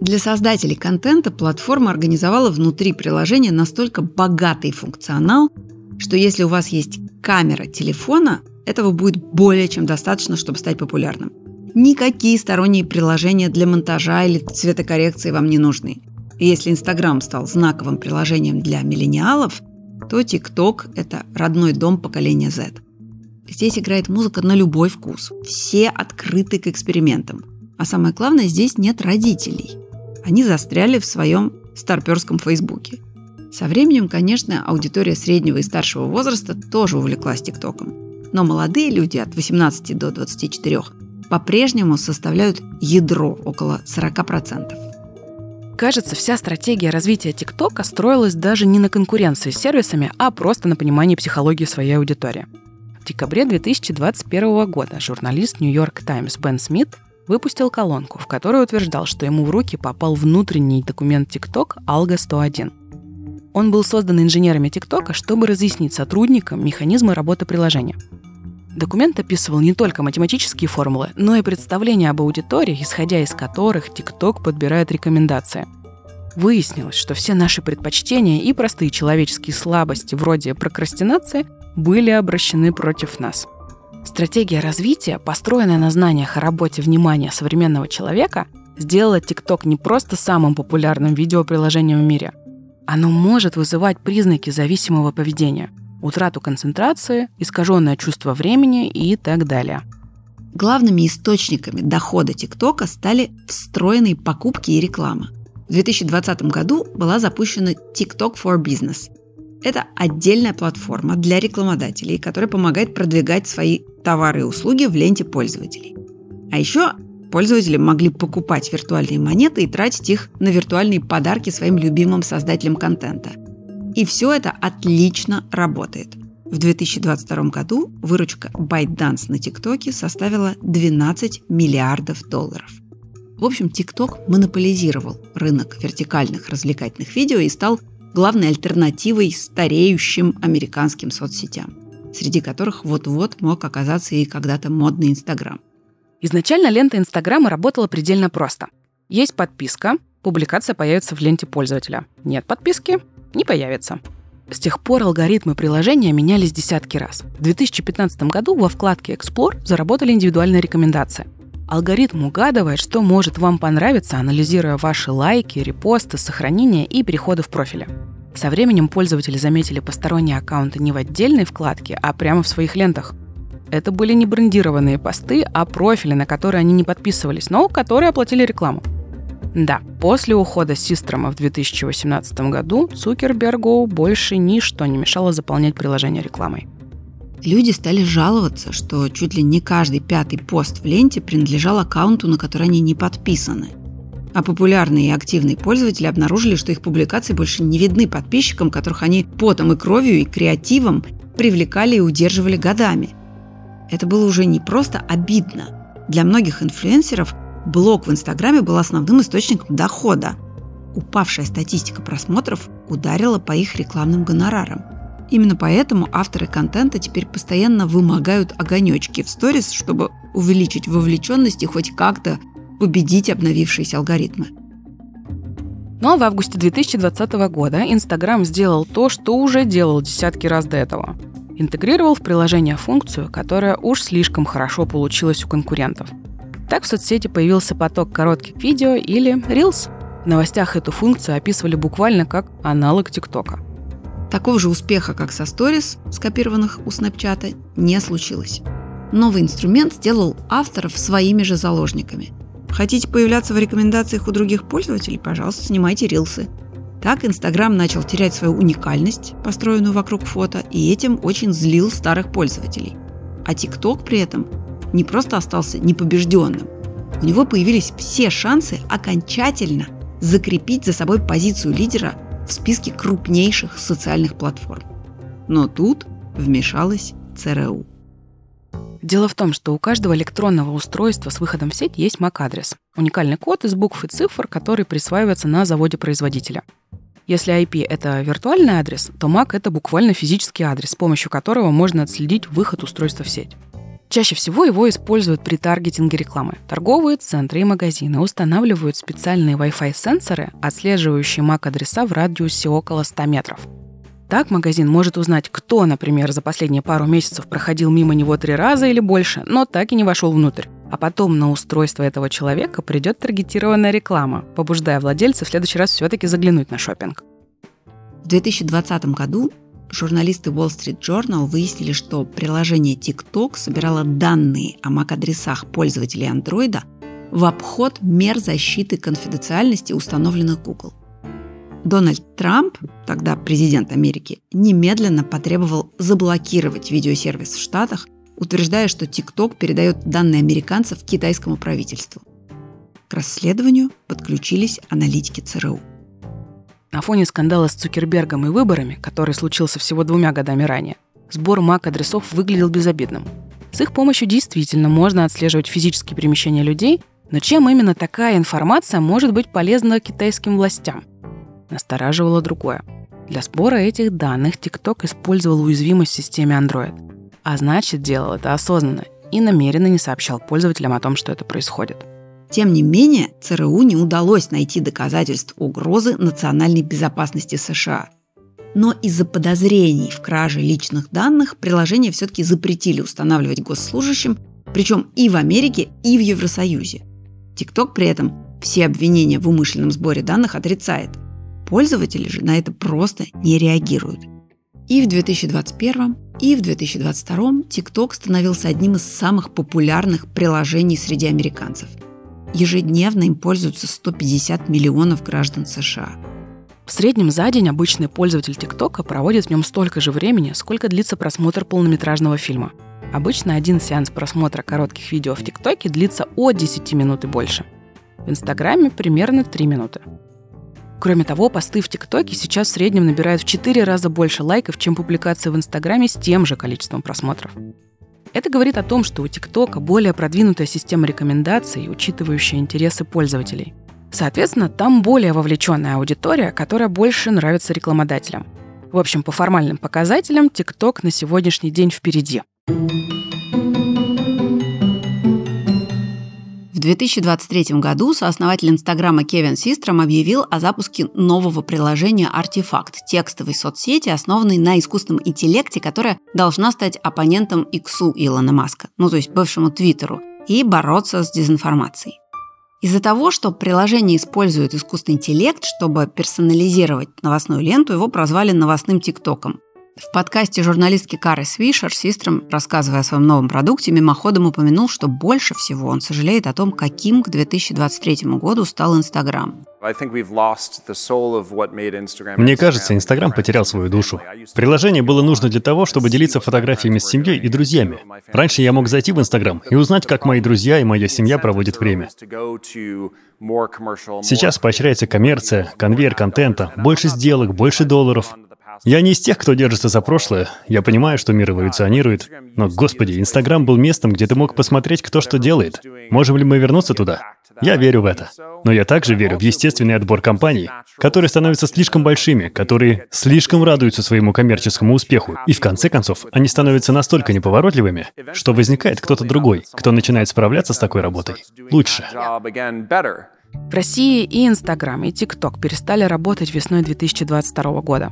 Для создателей контента платформа организовала внутри приложения настолько богатый функционал, что если у вас есть камера телефона, этого будет более чем достаточно, чтобы стать популярным. Никакие сторонние приложения для монтажа или цветокоррекции вам не нужны. И если Инстаграм стал знаковым приложением для миллениалов, то ТикТок – это родной дом поколения Z. Здесь играет музыка на любой вкус. Все открыты к экспериментам. А самое главное, здесь нет родителей. Они застряли в своем старперском Фейсбуке. Со временем, конечно, аудитория среднего и старшего возраста тоже увлеклась ТикТоком но молодые люди от 18 до 24 по-прежнему составляют ядро около 40%. Кажется, вся стратегия развития ТикТока строилась даже не на конкуренции с сервисами, а просто на понимании психологии своей аудитории. В декабре 2021 года журналист Нью-Йорк Таймс Бен Смит выпустил колонку, в которой утверждал, что ему в руки попал внутренний документ TikTok Alga 101. Он был создан инженерами TikTok, чтобы разъяснить сотрудникам механизмы работы приложения – Документ описывал не только математические формулы, но и представления об аудитории, исходя из которых TikTok подбирает рекомендации. Выяснилось, что все наши предпочтения и простые человеческие слабости, вроде прокрастинации, были обращены против нас. Стратегия развития, построенная на знаниях о работе внимания современного человека, сделала TikTok не просто самым популярным видеоприложением в мире. Оно может вызывать признаки зависимого поведения – утрату концентрации, искаженное чувство времени и так далее. Главными источниками дохода ТикТока стали встроенные покупки и реклама. В 2020 году была запущена TikTok for Business. Это отдельная платформа для рекламодателей, которая помогает продвигать свои товары и услуги в ленте пользователей. А еще пользователи могли покупать виртуальные монеты и тратить их на виртуальные подарки своим любимым создателям контента – и все это отлично работает. В 2022 году выручка ByteDance на ТикТоке составила 12 миллиардов долларов. В общем, ТикТок монополизировал рынок вертикальных развлекательных видео и стал главной альтернативой стареющим американским соцсетям, среди которых вот-вот мог оказаться и когда-то модный Инстаграм. Изначально лента Инстаграма работала предельно просто. Есть подписка, публикация появится в ленте пользователя. Нет подписки — не появится. С тех пор алгоритмы приложения менялись десятки раз. В 2015 году во вкладке Explore заработали индивидуальные рекомендации. Алгоритм угадывает, что может вам понравиться, анализируя ваши лайки, репосты, сохранения и переходы в профиле. Со временем пользователи заметили посторонние аккаунты не в отдельной вкладке, а прямо в своих лентах. Это были не брендированные посты, а профили, на которые они не подписывались, но которые оплатили рекламу. Да, после ухода Систрома в 2018 году Цукербергу больше ничто не мешало заполнять приложение рекламой. Люди стали жаловаться, что чуть ли не каждый пятый пост в ленте принадлежал аккаунту, на который они не подписаны. А популярные и активные пользователи обнаружили, что их публикации больше не видны подписчикам, которых они потом и кровью, и креативом привлекали и удерживали годами. Это было уже не просто обидно. Для многих инфлюенсеров блог в Инстаграме был основным источником дохода. Упавшая статистика просмотров ударила по их рекламным гонорарам. Именно поэтому авторы контента теперь постоянно вымогают огонечки в сторис, чтобы увеличить вовлеченность и хоть как-то победить обновившиеся алгоритмы. Ну а в августе 2020 года Инстаграм сделал то, что уже делал десятки раз до этого. Интегрировал в приложение функцию, которая уж слишком хорошо получилась у конкурентов – так в соцсети появился поток коротких видео или Reels. В новостях эту функцию описывали буквально как аналог ТикТока. Такого же успеха, как со сторис, скопированных у Snapchat, не случилось. Новый инструмент сделал авторов своими же заложниками. Хотите появляться в рекомендациях у других пользователей? Пожалуйста, снимайте рилсы. Так Инстаграм начал терять свою уникальность, построенную вокруг фото, и этим очень злил старых пользователей. А ТикТок при этом не просто остался непобежденным, у него появились все шансы окончательно закрепить за собой позицию лидера в списке крупнейших социальных платформ. Но тут вмешалась ЦРУ. Дело в том, что у каждого электронного устройства с выходом в сеть есть MAC-адрес. Уникальный код из букв и цифр, который присваивается на заводе производителя. Если IP — это виртуальный адрес, то MAC — это буквально физический адрес, с помощью которого можно отследить выход устройства в сеть. Чаще всего его используют при таргетинге рекламы. Торговые центры и магазины устанавливают специальные Wi-Fi сенсоры, отслеживающие MAC-адреса в радиусе около 100 метров. Так магазин может узнать, кто, например, за последние пару месяцев проходил мимо него три раза или больше, но так и не вошел внутрь. А потом на устройство этого человека придет таргетированная реклама, побуждая владельца в следующий раз все-таки заглянуть на шопинг. В 2020 году журналисты Wall Street Journal выяснили, что приложение TikTok собирало данные о MAC-адресах пользователей Android в обход мер защиты конфиденциальности, установленных Google. Дональд Трамп, тогда президент Америки, немедленно потребовал заблокировать видеосервис в Штатах, утверждая, что TikTok передает данные американцев китайскому правительству. К расследованию подключились аналитики ЦРУ. На фоне скандала с Цукербергом и выборами, который случился всего двумя годами ранее, сбор MAC-адресов выглядел безобидным. С их помощью действительно можно отслеживать физические перемещения людей, но чем именно такая информация может быть полезна китайским властям? Настораживало другое. Для сбора этих данных TikTok использовал уязвимость в системе Android. А значит, делал это осознанно и намеренно не сообщал пользователям о том, что это происходит. Тем не менее, ЦРУ не удалось найти доказательств угрозы национальной безопасности США. Но из-за подозрений в краже личных данных приложение все-таки запретили устанавливать госслужащим, причем и в Америке, и в Евросоюзе. TikTok при этом все обвинения в умышленном сборе данных отрицает. Пользователи же на это просто не реагируют. И в 2021, и в 2022 TikTok становился одним из самых популярных приложений среди американцев – Ежедневно им пользуются 150 миллионов граждан США. В среднем за день обычный пользователь ТикТока проводит в нем столько же времени, сколько длится просмотр полнометражного фильма. Обычно один сеанс просмотра коротких видео в ТикТоке длится от 10 минут и больше. В Инстаграме примерно 3 минуты. Кроме того, посты в ТикТоке сейчас в среднем набирают в 4 раза больше лайков, чем публикации в Инстаграме с тем же количеством просмотров. Это говорит о том, что у TikTok более продвинутая система рекомендаций, учитывающая интересы пользователей. Соответственно, там более вовлеченная аудитория, которая больше нравится рекламодателям. В общем, по формальным показателям TikTok на сегодняшний день впереди. 2023 году сооснователь Инстаграма Кевин Систром объявил о запуске нового приложения «Артефакт» – текстовой соцсети, основанной на искусственном интеллекте, которая должна стать оппонентом Иксу Илона Маска, ну то есть бывшему Твиттеру, и бороться с дезинформацией. Из-за того, что приложение использует искусственный интеллект, чтобы персонализировать новостную ленту, его прозвали новостным ТикТоком. В подкасте журналистки Кары Свишер Систром, рассказывая о своем новом продукте, мимоходом упомянул, что больше всего он сожалеет о том, каким к 2023 году стал Инстаграм. Мне кажется, Инстаграм потерял свою душу. Приложение было нужно для того, чтобы делиться фотографиями с семьей и друзьями. Раньше я мог зайти в Инстаграм и узнать, как мои друзья и моя семья проводят время. Сейчас поощряется коммерция, конвейер контента, больше сделок, больше долларов. Я не из тех, кто держится за прошлое. Я понимаю, что мир эволюционирует. Но, господи, Инстаграм был местом, где ты мог посмотреть, кто что делает. Можем ли мы вернуться туда? Я верю в это. Но я также верю в естественный отбор компаний, которые становятся слишком большими, которые слишком радуются своему коммерческому успеху, и в конце концов они становятся настолько неповоротливыми, что возникает кто-то другой, кто начинает справляться с такой работой лучше. В России и Инстаграм, и ТикТок перестали работать весной 2022 года.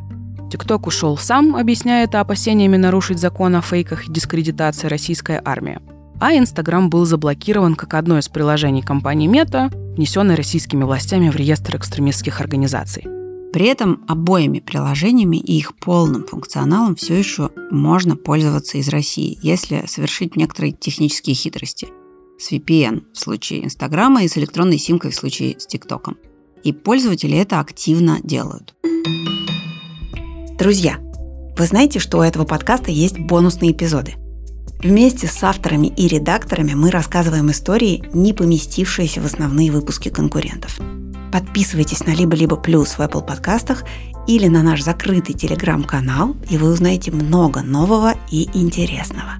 ТикТок ушел сам, объясняя это опасениями нарушить закон о фейках и дискредитации российской армии. А Инстаграм был заблокирован как одно из приложений компании Мета, внесенное российскими властями в реестр экстремистских организаций. При этом обоими приложениями и их полным функционалом все еще можно пользоваться из России, если совершить некоторые технические хитрости. С VPN в случае Инстаграма и с электронной симкой в случае с ТикТоком. И пользователи это активно делают. Друзья, вы знаете, что у этого подкаста есть бонусные эпизоды. Вместе с авторами и редакторами мы рассказываем истории, не поместившиеся в основные выпуски конкурентов. Подписывайтесь на «Либо-либо плюс» в Apple подкастах или на наш закрытый телеграм-канал, и вы узнаете много нового и интересного.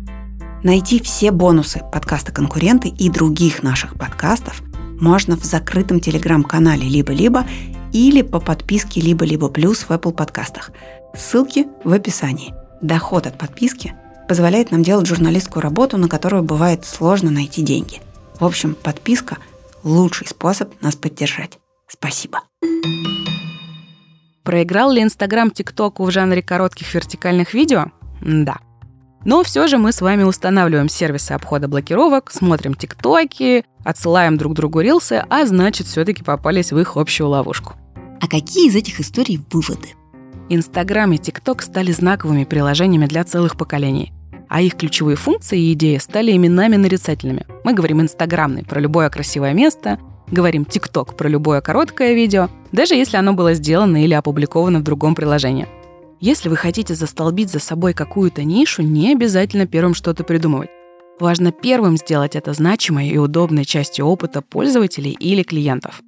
Найти все бонусы подкаста «Конкуренты» и других наших подкастов можно в закрытом телеграм-канале «Либо-либо» или по подписке «Либо-либо плюс» в Apple подкастах – Ссылки в описании. Доход от подписки позволяет нам делать журналистскую работу, на которую бывает сложно найти деньги. В общем, подписка – лучший способ нас поддержать. Спасибо. Проиграл ли Инстаграм ТикТоку в жанре коротких вертикальных видео? Да. Но все же мы с вами устанавливаем сервисы обхода блокировок, смотрим ТикТоки, отсылаем друг другу рилсы, а значит, все-таки попались в их общую ловушку. А какие из этих историй выводы? Инстаграм и ТикТок стали знаковыми приложениями для целых поколений. А их ключевые функции и идеи стали именами нарицательными. Мы говорим инстаграмный про любое красивое место, говорим ТикТок про любое короткое видео, даже если оно было сделано или опубликовано в другом приложении. Если вы хотите застолбить за собой какую-то нишу, не обязательно первым что-то придумывать. Важно первым сделать это значимой и удобной частью опыта пользователей или клиентов.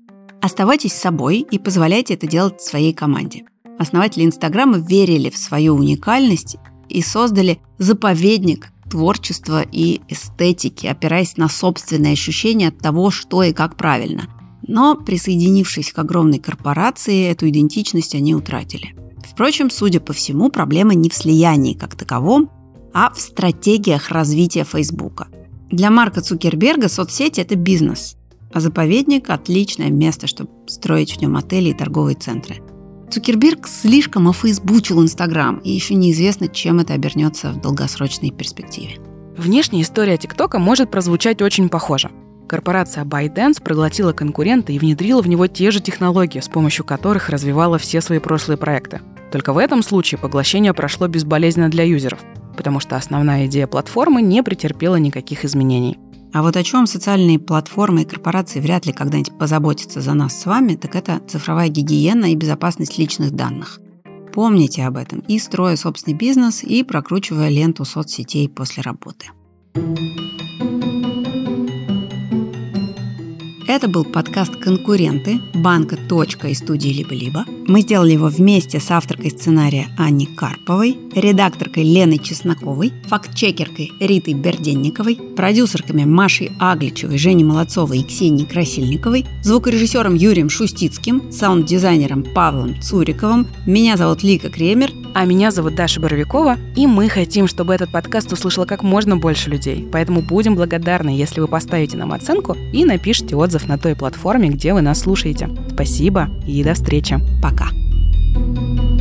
Оставайтесь собой и позволяйте это делать своей команде. Основатели Инстаграма верили в свою уникальность и создали заповедник творчества и эстетики, опираясь на собственные ощущения от того, что и как правильно. Но, присоединившись к огромной корпорации, эту идентичность они утратили. Впрочем, судя по всему, проблема не в слиянии как таковом, а в стратегиях развития Фейсбука. Для Марка Цукерберга соцсети – это бизнес, а заповедник – отличное место, чтобы строить в нем отели и торговые центры – Цукерберг слишком офейсбучил Инстаграм, и еще неизвестно, чем это обернется в долгосрочной перспективе. Внешняя история ТикТока может прозвучать очень похоже. Корпорация ByteDance проглотила конкурента и внедрила в него те же технологии, с помощью которых развивала все свои прошлые проекты. Только в этом случае поглощение прошло безболезненно для юзеров, потому что основная идея платформы не претерпела никаких изменений. А вот о чем социальные платформы и корпорации вряд ли когда-нибудь позаботятся за нас с вами, так это цифровая гигиена и безопасность личных данных. Помните об этом и строя собственный бизнес, и прокручивая ленту соцсетей после работы. Это был подкаст «Конкуренты» банка «Точка» и студии «Либо-либо». Мы сделали его вместе с авторкой сценария Аней Карповой, редакторкой Леной Чесноковой, фактчекеркой Ритой Берденниковой, продюсерками Машей Агличевой, Женей Молодцовой и Ксенией Красильниковой, звукорежиссером Юрием Шустицким, саунд-дизайнером Павлом Цуриковым. Меня зовут Лика Кремер. А меня зовут Даша Боровикова, и мы хотим, чтобы этот подкаст услышало как можно больше людей. Поэтому будем благодарны, если вы поставите нам оценку и напишите отзыв на той платформе, где вы нас слушаете. Спасибо и до встречи. Пока. thank you